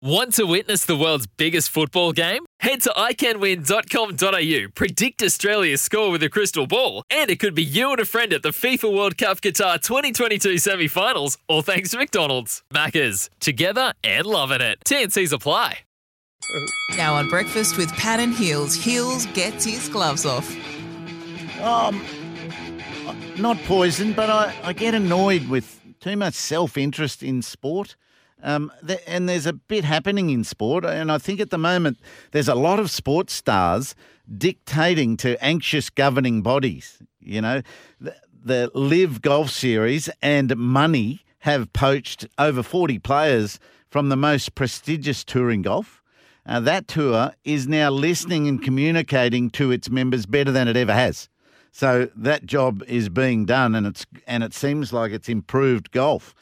Want to witness the world's biggest football game? Head to iCanWin.com.au, predict Australia's score with a crystal ball, and it could be you and a friend at the FIFA World Cup Qatar 2022 semi finals, all thanks to McDonald's. Maccas, together and loving it. TNC's apply. Now on breakfast with Pat and Heals, Heals gets his gloves off. Um, not poison, but I, I get annoyed with too much self interest in sport. Um, th- and there's a bit happening in sport, and I think at the moment there's a lot of sports stars dictating to anxious governing bodies. You know, the, the LIV Golf Series and money have poached over 40 players from the most prestigious tour in golf. Uh, that tour is now listening and communicating to its members better than it ever has. So that job is being done, and it's and it seems like it's improved golf.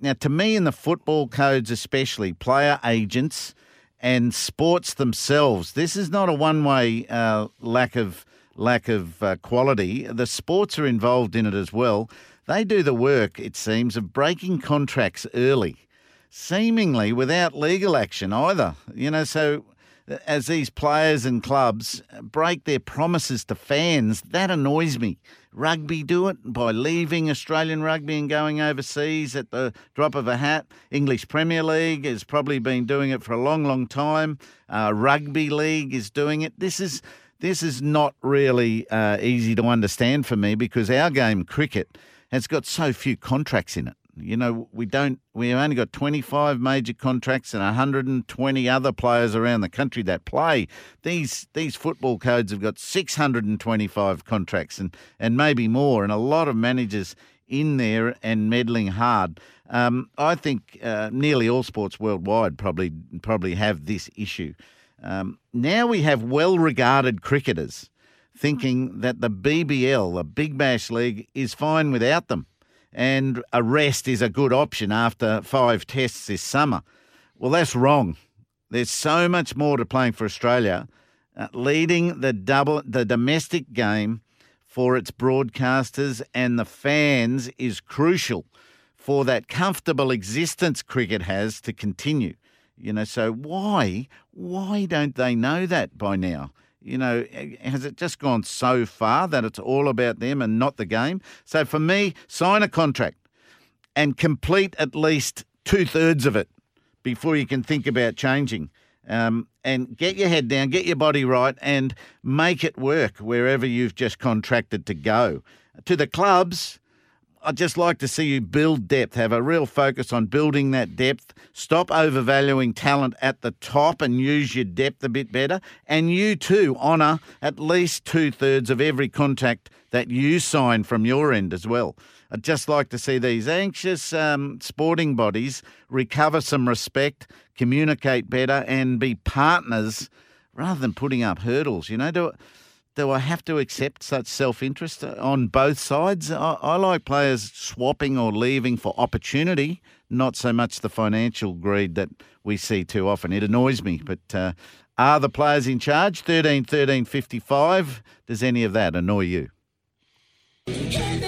Now, to me, in the football codes, especially player agents and sports themselves, this is not a one-way uh, lack of lack of uh, quality. The sports are involved in it as well. They do the work, it seems, of breaking contracts early, seemingly without legal action either. You know, so as these players and clubs break their promises to fans, that annoys me. Rugby do it by leaving Australian rugby and going overseas at the drop of a hat. English Premier League has probably been doing it for a long, long time. Uh, rugby League is doing it. This is this is not really uh, easy to understand for me because our game, cricket, has got so few contracts in it. You know, we don't. We've only got 25 major contracts and 120 other players around the country that play. These these football codes have got 625 contracts and and maybe more, and a lot of managers in there and meddling hard. Um, I think uh, nearly all sports worldwide probably probably have this issue. Um, now we have well-regarded cricketers thinking that the BBL, the Big Bash League, is fine without them and a rest is a good option after five tests this summer. Well, that's wrong. There's so much more to playing for Australia. Uh, leading the double the domestic game for its broadcasters and the fans is crucial for that comfortable existence cricket has to continue. You know, so why why don't they know that by now? You know, has it just gone so far that it's all about them and not the game? So for me, sign a contract and complete at least two thirds of it before you can think about changing. Um, and get your head down, get your body right, and make it work wherever you've just contracted to go. To the clubs, I'd just like to see you build depth, have a real focus on building that depth. Stop overvaluing talent at the top and use your depth a bit better. And you too honour at least two thirds of every contact that you sign from your end as well. I'd just like to see these anxious um, sporting bodies recover some respect, communicate better, and be partners rather than putting up hurdles. You know, do do I have to accept such self interest on both sides? I, I, like players swapping or leaving for opportunity, not so much the financial greed that we see too often. It annoys me. But uh, are the players in charge? 13 13 55. Does any of that annoy you?